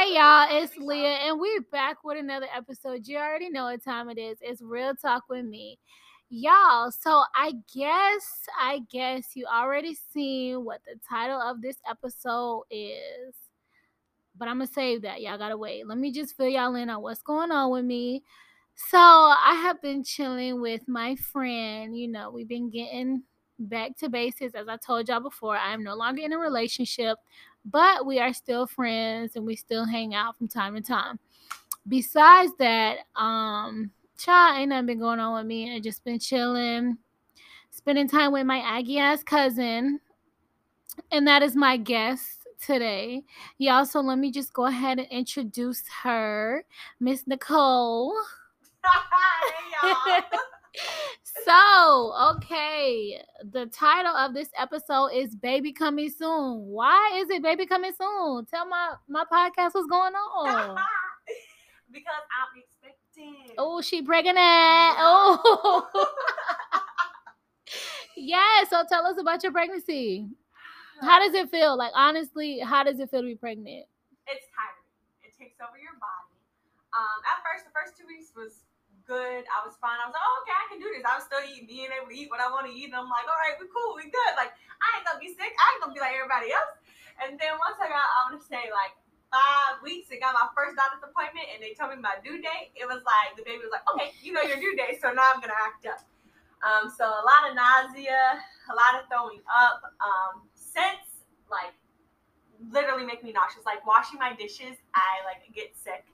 Hey y'all, it's Liyah, and we're back with another episode. You already know what time it is. It's Real Talk with me. Y'all, so I guess I guess you already seen what the title of this episode is. But I'm gonna save that. Y'all gotta wait. Let me just fill y'all in on what's going on with me. So I have been chilling with my friend. You know, we've been getting back to basics. As I told y'all before, I am no longer in a relationship but we are still friends and we still hang out from time to time. Besides that, um, child ain't nothing been going on with me. I just been chilling, spending time with my Aggie ass cousin, and that is my guest today. Y'all, so let me just go ahead and introduce her, Miss Nicole. hey, y'all. So, okay, the title of this episode is "Baby Coming Soon." Why is it "Baby Coming Soon"? Tell my my podcast what's going on. because I'm expecting. Oh, she pregnant. Oh, yeah. So tell us about your pregnancy. How does it feel? Like honestly, how does it feel to be pregnant? It's tiring. It takes over your body. Um, at first, the first two weeks was good. I was fine. I was like, oh, okay, I can do this. I was still eating, being able to eat what I want to eat. And I'm like, all right, we're cool, we're good. Like, I ain't gonna be sick. I ain't gonna be like everybody else. And then once I got, I'm gonna say like five weeks and got my first doctor's appointment and they told me my due date, it was like the baby was like, okay, you know your due date, so now I'm gonna act up. Um, so a lot of nausea, a lot of throwing up, um, scents like literally make me nauseous. Like washing my dishes, I like get sick.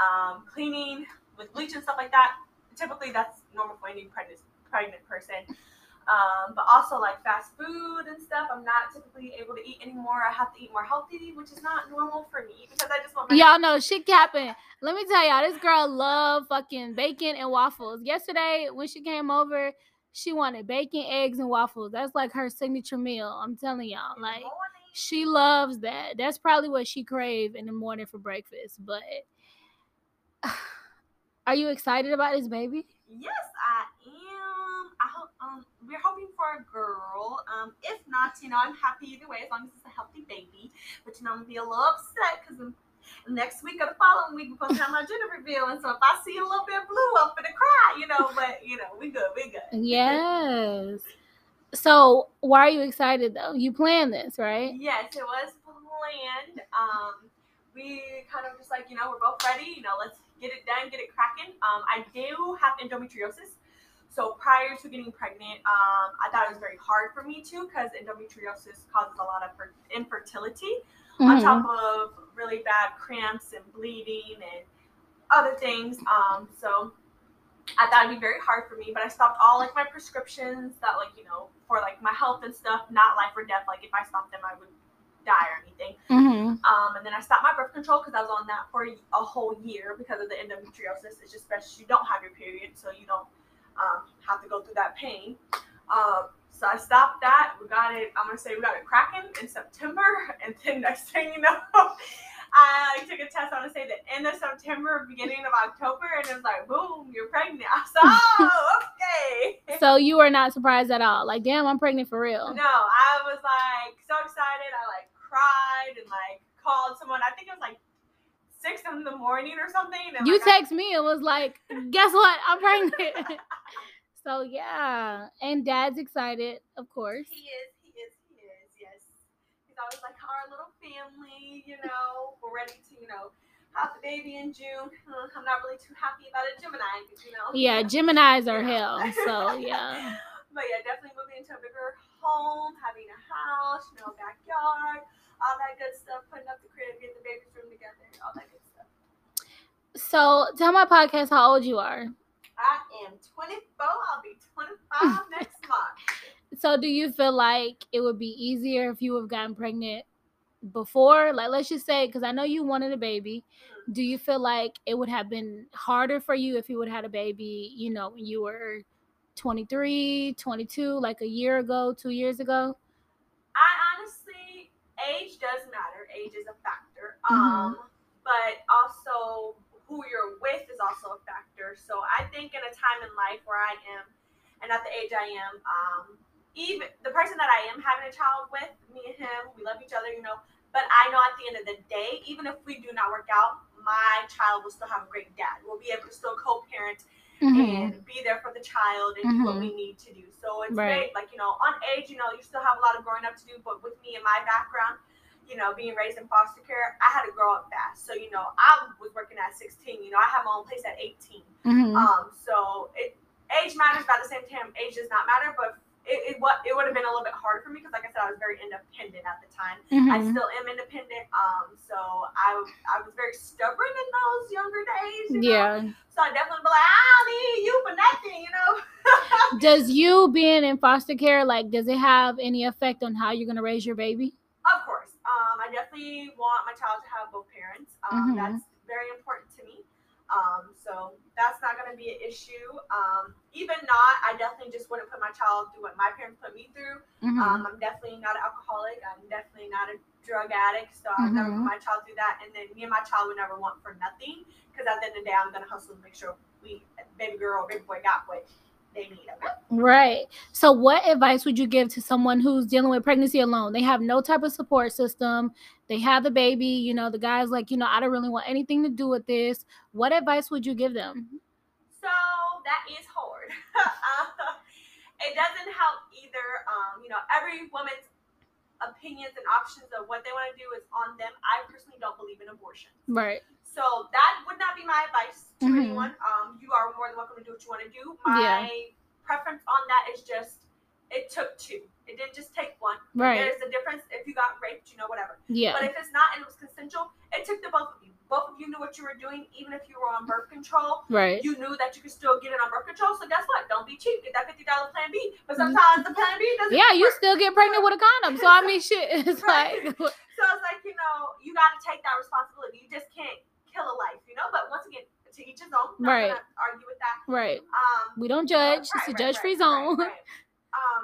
Um, cleaning, with bleach and stuff like that, typically that's normal for any pregnant pregnant person. Um, but also like fast food and stuff, I'm not typically able to eat anymore. I have to eat more healthy, which is not normal for me because I just want. Y'all know shit capping. Let me tell y'all, this girl love fucking bacon and waffles. Yesterday when she came over, she wanted bacon, eggs, and waffles. That's like her signature meal. I'm telling y'all, like she loves that. That's probably what she crave in the morning for breakfast. But Are you excited about this baby? Yes, I am. I hope um we're hoping for a girl. Um, if not, you know, I'm happy either way as long as it's a healthy baby. But you know, I'm gonna be a little upset because next week or the following week we're supposed to have my gender reveal, and so if I see a little bit of blue, I'm gonna cry, you know. But you know, we good, we good. Yes. So why are you excited though? You planned this, right? Yes, it was planned. Um, we kind of just like you know we're both ready. You know, let's get it done, get it cracking. Um, I do have endometriosis. So prior to getting pregnant, um, I thought it was very hard for me too because endometriosis causes a lot of infertility mm-hmm. on top of really bad cramps and bleeding and other things. Um, so I thought it'd be very hard for me, but I stopped all like my prescriptions that like you know for like my health and stuff, not life or death. Like if I stopped them, I would die or anything. Mm-hmm. Um, and then I stopped my birth control because I was on that for a whole year because of the endometriosis. It's just best you don't have your period, so you don't um, have to go through that pain. Um, so I stopped that. We got it. I'm gonna say we got it cracking in September, and then next thing you know. I took a test. I want to say the end of September, beginning of October, and it was like, boom, you're pregnant. I was oh, okay. So you were not surprised at all. Like, damn, I'm pregnant for real. No, I was like so excited. I like cried and like called someone. I think it was like six in the morning or something. And, you like, text I- me and was like, "Guess what? I'm pregnant." so yeah, and Dad's excited, of course. He is. He is. He is. Yes. He's always like our little family. You know, we're ready to. You know. Have the baby in June. Uh, I'm not really too happy about it, Gemini, you know. Yeah, Gemini's are hell. So yeah. but yeah, definitely moving into a bigger home, having a house, you know, backyard all that good stuff, putting up the crib, getting the baby's room together, all that good stuff. So tell my podcast how old you are. I am 24. I'll be 25 next month. So do you feel like it would be easier if you have gotten pregnant before? Like let's just say, because I know you wanted a baby. Mm-hmm. Do you feel like it would have been harder for you if you would have had a baby, you know, when you were 23, 22, like a year ago, two years ago? Age does matter. Age is a factor. Mm-hmm. Um, but also who you're with is also a factor. So I think in a time in life where I am, and at the age I am, um, even the person that I am having a child with, me and him, we love each other. You know, But I know at the end of the day, even if we do not work out, my child will still have a great dad. We'll be able to still co-parent Mhm. and be there for the child and do what Mhm. we need to do. So it's Right. great, like you know, on age, you know, you still have a lot of growing up to do. But with me and my background, you know, being raised in foster care, I had to grow up fast. So you know, I was working at 16. You know, I had my own place at 18. Mhm. Um, so it age matters, but at the same time, age does not matter. But it, it what it would have been a little bit harder for me because, like I said, I was very independent at the time. I Mhm. still am independent. Um, so I I was very stubborn in those younger days. You know? Yeah. So I definitely be like, I don't need you for nothing, you know. Does you being in foster care like does it have any effect on how you're gonna raise your baby? of course, um, I definitely want my child to have both parents. Um, Mhm. That's very important to me. Um, so that's not going to be an issue. Um, even not, I definitely just wouldn't put my child through what my parents put me through. Mhm. Um, I'm definitely not an alcoholic. I'm definitely not a drug addict. So I would never put my child through that. And then me and my child would never want for nothing. Because at the end of the day, I'm going to hustle and make sure we, baby girl or baby boy, got what they need. Okay? Right. So, what advice would you give to someone who's dealing with pregnancy alone? They have no type of support system. They have the baby. You know, the guy's like, you know, I don't really want anything to do with this. What advice would you give them? So that is hard. Uh, it doesn't help either. Um, you know, every woman's opinions and options of what they want to do is on them. I personally don't believe in abortion. Right. So that would not be my advice to Mhm. anyone. Um, you are more than welcome to do what you want to do. My Yeah. preference on that is just it took two. It didn't just take one. Right. There's a difference if you got raped, you know, whatever. Yeah. But if it's not and it was consensual, it took the both of you. Both of you knew what you were doing, even if you were on birth control. Right. You knew that you could still get it on birth control. So guess what? Don't be cheap. Get that fifty dollar plan B. But sometimes the plan B doesn't. Yeah, you work. still get pregnant with a condom. So I mean, shit. It's Right. like, So it's like you know you got to take that responsibility. You just can't kill a life, you know. But once again, to each his own. Not Right. argue with that. right. Um, We don't judge. Right, it's a right, judge-free right, zone. Um,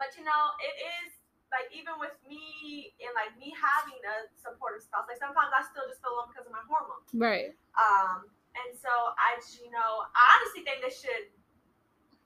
but you know, it is like even with me and like me having a supportive spouse, like sometimes I still just feel alone because of my hormones. Right. Um, and so I, just, you know, I honestly think they should.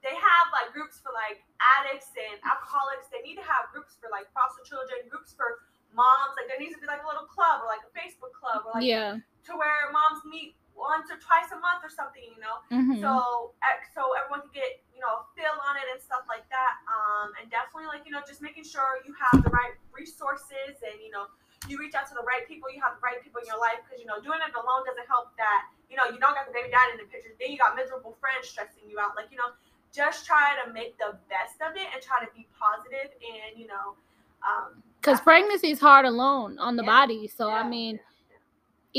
They have like groups for like addicts and alcoholics. They need to have groups for like foster children, groups for moms. Like there needs to be like a little club or like a Facebook club or like yeah. to where moms meet once or twice a month or something. You know, Mhm. so so everyone can get you know feel on it and stuff like that. Um, and definitely like you know just making sure you have the right resources and you know you reach out to the right people. You have the right people in your life because you know doing it alone doesn't help. That you know you don't got the baby daddy in the picture. Then you got miserable friends stressing you out. Like you know just try to make the best of it and try to be positive and you know. Um, Because that's- pregnancy is hard alone on the Yeah. body. So I mean, yeah, yeah.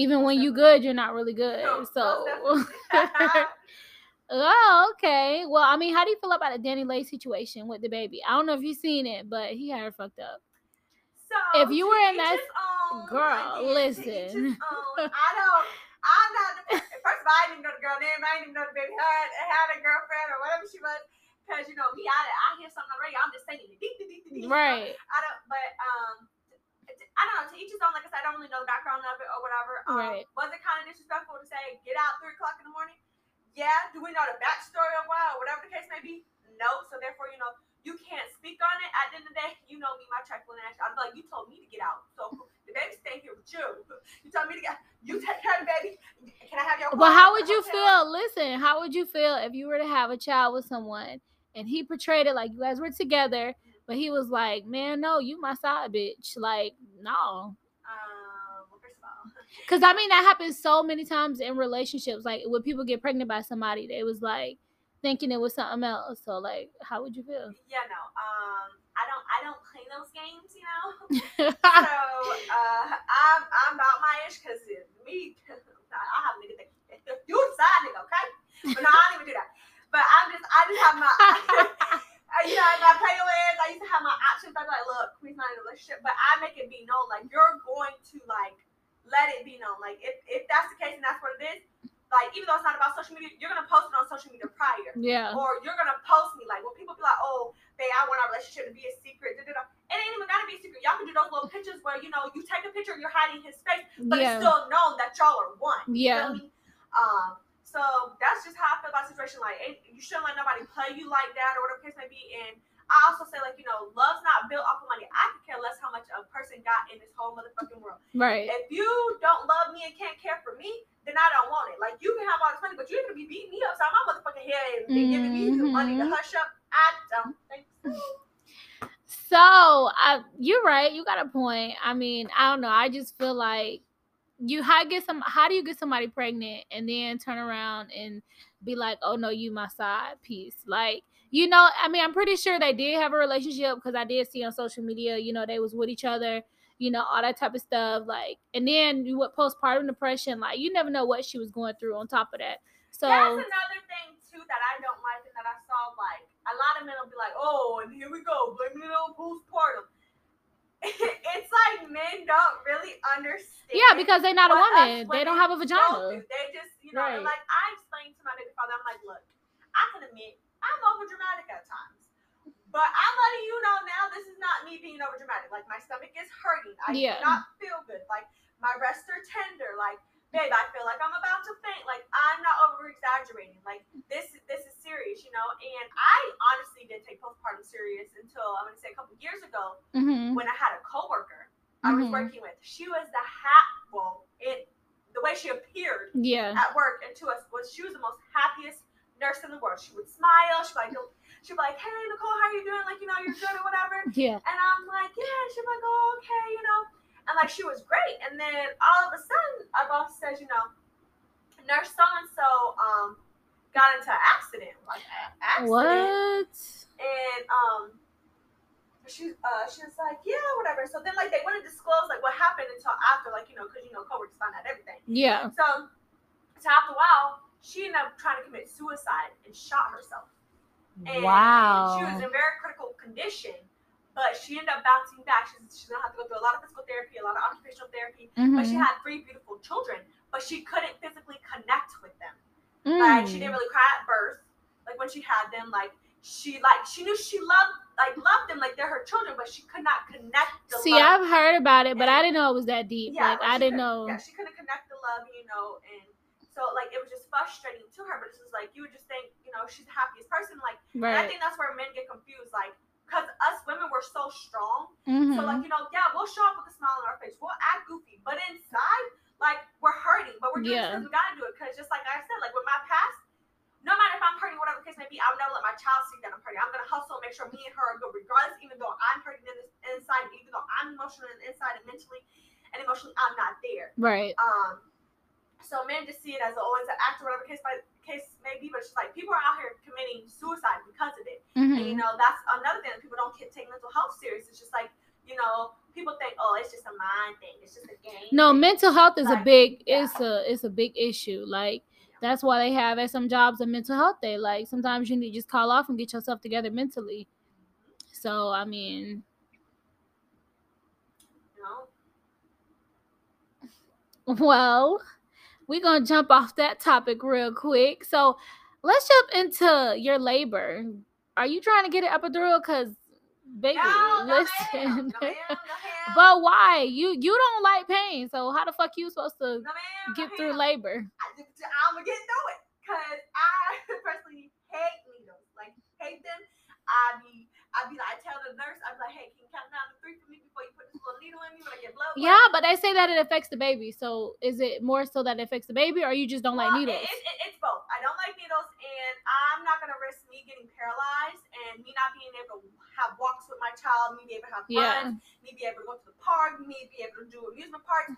even when you good, you're not really good. No, so. Oh, okay. Well, I mean, how do you feel about the DaniLeigh situation with DaBaby? I don't know if you've seen it, but he had her fucked up. So If you were in that- own, Girl, again, to each his listen. I don't. I'm not. The, first of all, I didn't know the girl name. I didn't even know DaBaby had had a girlfriend or whatever she was. Cause you know me, I, I hear something radio, I'm just saying it. Right. I don't. But um, I don't know. To each his own. Like I said, I don't really know the background of it or whatever. Um, Right. Was it kind of disrespectful to say get out three o'clock in the morning? Yeah. Do we know the backstory of why or whatever the case may be? No. So therefore, you know, you can't speak on it. At the end of the day, you know me, my track, Jacqueline Ash. Be like, you told me to get out. So the baby's staying here with you. You told me to get. You take care of the baby. Can I have your? But how would you feel? Listen, how would you feel if you were to have a child with someone and he portrayed it like you guys were together, but he was like, "Man, no, you my side bitch." Like, no. Um. Well, first of all. Cause I mean that happens so many times in relationships. Like when people get pregnant by somebody, they was like thinking it was something else. So like, how would you feel? Yeah. No. Um. I don't. I don't play those games. You know. so uh, I'm I'm about my ish because me, cause I have a nigga think you side nigga, okay? But no, I don't even do that. But I'm just I just have my you know my playlist. I used to have my options. I'm like, look, please not in a relationship, but I make it be known like you're going to like let it be known. Like if if that's the case and that's what it is, like even though it's not about social media, you're gonna post it on social media prior yeah. or you're gonna post me like when people be like, oh, babe, I want our relationship to be a secret. Da, da, da. It ain't even gotta be a secret. Y'all can do those little pictures where you know you take a picture and you're hiding his face, but it's still known that y'all are one. You Yeah. me? Um. So that's just how I feel about the situation. Like, you shouldn't let nobody play you like that or whatever case may be. And I also say like you know, love's not built off of money. I could care less how much a person got in this whole motherfucking world. Right. If you don't love me and can't care for me, then I don't want it. Like you can have all this money, but you're gonna be beating me upside my motherfucking head and, and giving me the mm-hmm. money to hush up. I don't think so. So I, you're right. You got a point. I mean, I don't know. I just feel like you how get some. How do you get somebody pregnant and then turn around and be like, "Oh no, you my side piece"? Like, you know, I mean, I'm pretty sure they did have a relationship because I did see on social media. You know, they was with each other. You know, all that type of stuff. Like, and then you what postpartum depression. Like, you never know what she was going through. On top of that, so That's another thing too that I don't like and that I saw like a lot of men will be like, oh, and here we go, blaming it on postpartum. it's like men don't really understand. yeah, because they're not a woman. They don't have a vagina. through. They just, you know, Right. like I explained to my baby father, I'm like, look, I can admit I'm over dramatic at times. But I'm letting you know now this is not me being over dramatic. Like my stomach is hurting. I Yeah. do not feel good. Like my breasts are tender. Like, babe, I feel like I'm about to faint. Like I'm not over exaggerating. Like this this is serious, you know. And I honestly didn't take postpartum serious until I'm gonna say a couple years ago hmm when I had a coworker I was Mhm. working with. She was the hat well, it the way she appeared Yeah. at work and to us was she was the most happiest nurse in the world. She would smile, she'd like she'd be like, Hey Nicole, how are you doing? Like, you know, you're good or whatever. Yeah. And I'm like, Yeah, she's like, Oh, okay, you know. And like she was great. And then all of a sudden our boss says, you know, nurse so and so um got into an accident. Like a- accident What? and um she uh she was like yeah whatever so then like they wouldn't disclose like what happened until after like you know because you know coworkers found out everything Yeah. so so after a while she ended up trying to commit suicide and shot herself and wow. she was in very critical condition but she ended up bouncing back she's, she's gonna have to go through a lot of physical therapy a lot of occupational therapy but she Mhm. had three beautiful children but she couldn't physically connect with them like she didn't Mm. really cry at birth. Like when she had them, like she like she knew she loved like loved them like they're her children, but she could not connect the See, love. I've heard about it, but I didn't know it was that deep. like but I didn't know. Yeah, she couldn't connect the love, you know, and so like it was just frustrating to her. But it's just like you would just think, you know, she's the happiest person. Like, and I think that's where men get confused, like. Because us women were so strong. Mhm. So, like, you know, yeah, we'll show up with a smile on our face. We'll act goofy. But inside, like, we're hurting. But we're doing Yeah. this we got to do it. Because just like I said, like, with my past, no matter if I'm hurting, whatever the case may be, I'll never let my child see that I'm hurting. I'm going to hustle and make sure me and her are good, regardless, even though I'm hurting in the inside, even though I'm emotional the inside and mentally and emotionally, I'm not there. right. Um, so men just see it as oh, always an act or whatever case by case may be, but it's just like people are out here committing suicide because of it. And mm-hmm. you know, that's another thing that people don't take mental health serious. It's just like, you know, people think, oh, it's just a mind thing. It's just a game. No, mental health is a big. yeah. It's a. It's a big issue. Like that's why they have at some jobs a mental health day. Like sometimes you need to just call off and get yourself together mentally. Mm-hmm. So I mean, You know? Well, we're gonna jump off that topic real quick. So let's jump into your labor. Are you trying to get an epidural? Cause baby, No, no, listen. ma'am. No, ma'am. But why? You you don't like pain, so how the fuck you supposed to get through labor? I, I'm gonna get through it because I personally hate needles. Like hate them. I be I be like I tell the nurse I be like, hey, can you count down to three before you put this little needle in me when I get blood? work?" Yeah, but they say that it affects the baby. So is it more so that it affects the baby, or you just don't like needles? It, it, it's both. I don't like needles, and I'm not gonna risk me getting paralyzed and me not being able to have walks with my child, me be able to have Yeah. fun, me be able to go to the park, me be able to do amusement parks.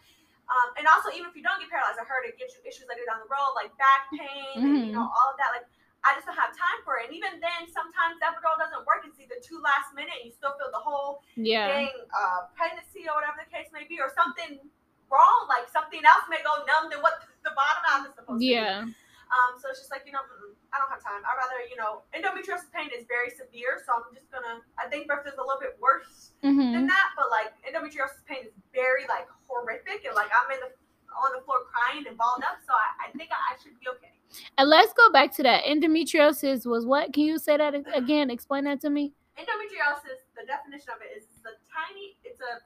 Um, and also, even if you don't get paralyzed, I heard it gives you issues later down the road, like back pain, and you Mhm. know all of that. Like I just don't have time for it. And even then, sometimes that epidural doesn't work. It's either too last minute, and you still feel the whole Yeah. dang uh, pregnancy or whatever the case may be, or something wrong, like something else may go numb than what the bottom half is supposed to be. Yeah. Um, so it's just like you know, I don't have time. I'd rather you know, endometriosis pain is very severe, so I'm just gonna. I think birth is a little bit worse hmm than that, but like endometriosis pain is very like horrific, and like I'm in the on the floor crying and balled up. So I, I think I, I should be okay. And let's go back to that. Endometriosis was what? Can you say that again? Explain that to me. Endometriosis, the definition of it is the tiny, it's a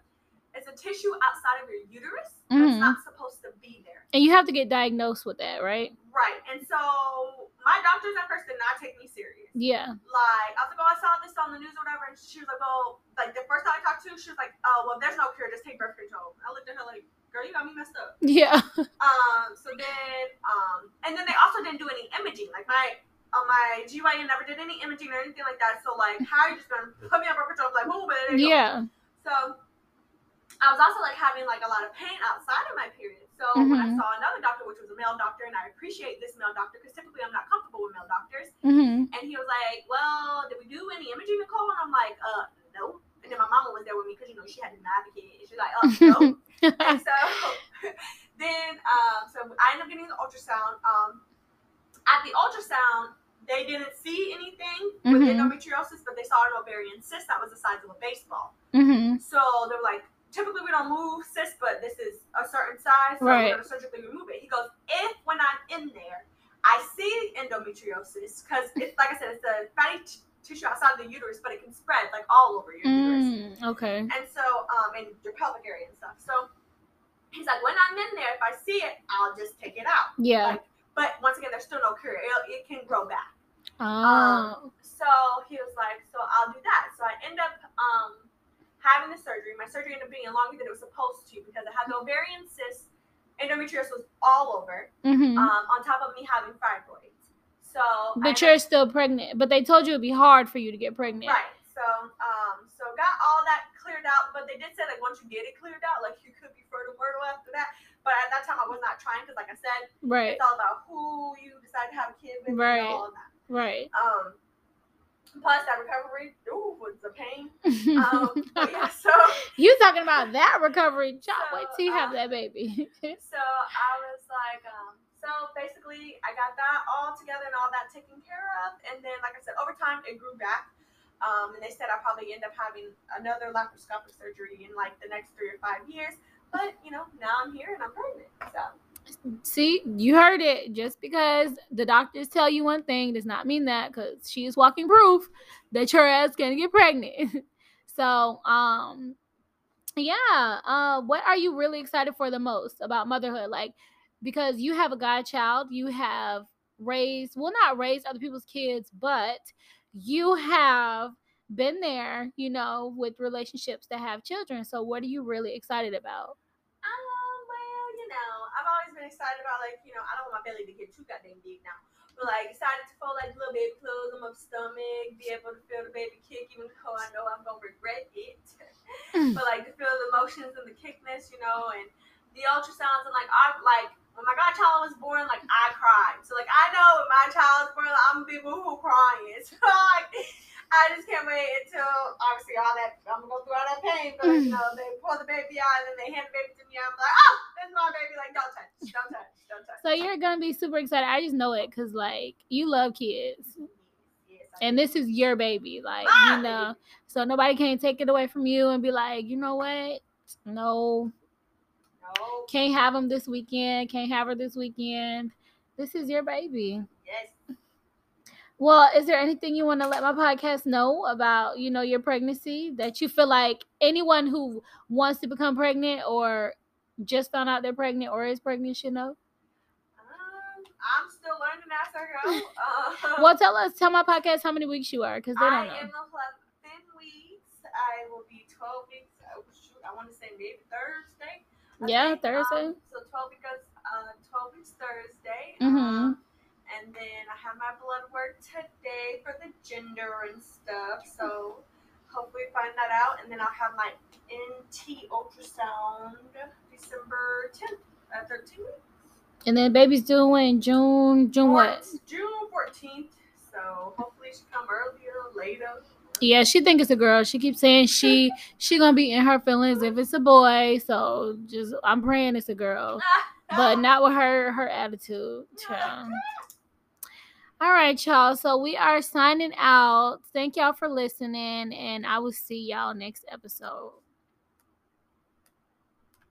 it's a tissue outside of your uterus that's mm-hmm. not supposed to be there. And you have to get diagnosed with that, right? Right. And so my doctors at first did not take me serious. Yeah. Like, I was like, oh, I saw this on the news or whatever. And she was like, oh, like, the first time I talked to, she was like, oh, well, there's no cure. Just take birth control. I looked at her like, girl, you got me messed up. Yeah. Um, so then, um, and then they also didn't do any imaging. Like, my, on my GYN never did any imaging or anything like that. So, like, how are you just gonna put me on birth control? Like, boom, and there you go. Yeah. So I was also like having like a lot of pain outside of my period. So when I Mhm. saw another doctor, which was a male doctor, and I appreciate this male doctor because typically I'm not comfortable with male doctors, Mm-hmm. and he was like, "Well, did we do any imaging, Nicole?" And I'm like, "Uh, no." And then my mama was there with me because you know she had to navigate, and she's like, "Oh, no." And so then, um, so I ended up getting the ultrasound. Um, at the ultrasound, they didn't see anything with Mhm. endometriosis, but they saw an ovarian cyst that was the size of a baseball. mm-hmm. So they were like, typically we don't move cysts, but this is a certain size, so Right. we're gonna surgically remove it. He goes, if when I'm in there, I see endometriosis, because it's like I said, it's a fatty t- tissue outside of the uterus, but it can spread like all over your uterus, Mm, okay. and so um, and your pelvic area and stuff. So he's like, when I'm in there, if I see it, I'll just take it out. Yeah. Like, but once again, there's still no cure. It, it can grow back. Oh. So he was like, so I'll do that. So I end up um, having the surgery. My surgery ended up being longer than it was supposed to because I had the ovarian cyst. Endometriosis was all over, mm-hmm. um, on top of me having fibroids. So, I but ended you're still pregnant. But they told you it'd be hard for you to get pregnant. right. So, um, so got all that cleared out. But they did say like once you get it cleared out, like you could be fertile fertile after that. But at that time, I was not trying because, like I said, Right. it's all about who you decide to have a kid with, Right. and all of that. Right. Um, plus that recovery, ooh, was a pain. Um, yeah, so you talking about that recovery? Child, So, wait till you have um, that baby. so I was like, um, so basically I got that all together and all that taken care of, and then like I said, over time it grew back. Um, and they said I'll probably end up having another laparoscopic surgery in like the next three or five years. But you know, now I'm here and I'm pregnant. So See, you heard it. Just because the doctors tell you one thing does not mean that because she is walking proof that your ass gonna get pregnant. so, um, yeah. Uh, what are you really excited for the most about motherhood? Like, because you have a godchild, you have raised, well, not raised other people's kids, but you have been there, you know, with relationships that have children. So, what are you really excited about? Um, well, you know, I've always been excited about like, you know, I don't want my belly to get too goddamn big now. But like excited to fold like little baby clothes on my stomach, be able to feel the baby kick, even though I know I'm gonna regret it. but like to feel the emotions and the kickness, you know, and the ultrasounds and like I like when my godchild was born, like I cried. So like I know when my child's born, like, I'm gonna be boo crying. So like I just can't wait until obviously all that I'm gonna go through all that pain, but you know they pull the baby out and then they hand the baby to me. I'm like, oh, that's my baby. Like don't touch, don't touch, don't touch. So you're gonna be super excited. I just know it because like you love kids, Yes, and do. this is your baby. Like My you know, so nobody can take it away from you and be like, you know what? No, can't have him this weekend. Can't have her this weekend. This is your baby. yes. Well, is there anything you want to let my podcast know about, you know, your pregnancy that you feel like anyone who wants to become pregnant or just found out they're pregnant or is pregnant should know? Um, I'm still learning as I go. Uh, Well, tell us, tell my podcast how many weeks you are, because they don't am know. 11 weeks. I will be 12 weeks. Oh, shoot, I want to say maybe Thursday. Yeah, think. Thursday. Um, so 12 because uh, 12 is Thursday. Mhm. Um, and then I have my blood work today for the gender and stuff. So hopefully find that out. And then I'll have my NT ultrasound December 10th, uh, 13. And then baby's due when June, June what? June 14th. So hopefully she come earlier later. Yeah, she think it's a girl. She keeps saying she she gonna be in her feelings if it's a boy. So just I'm praying it's a girl, but not with her her attitude. child. All right, y'all. So we are signing out. Thank y'all for listening, and I will see y'all next episode.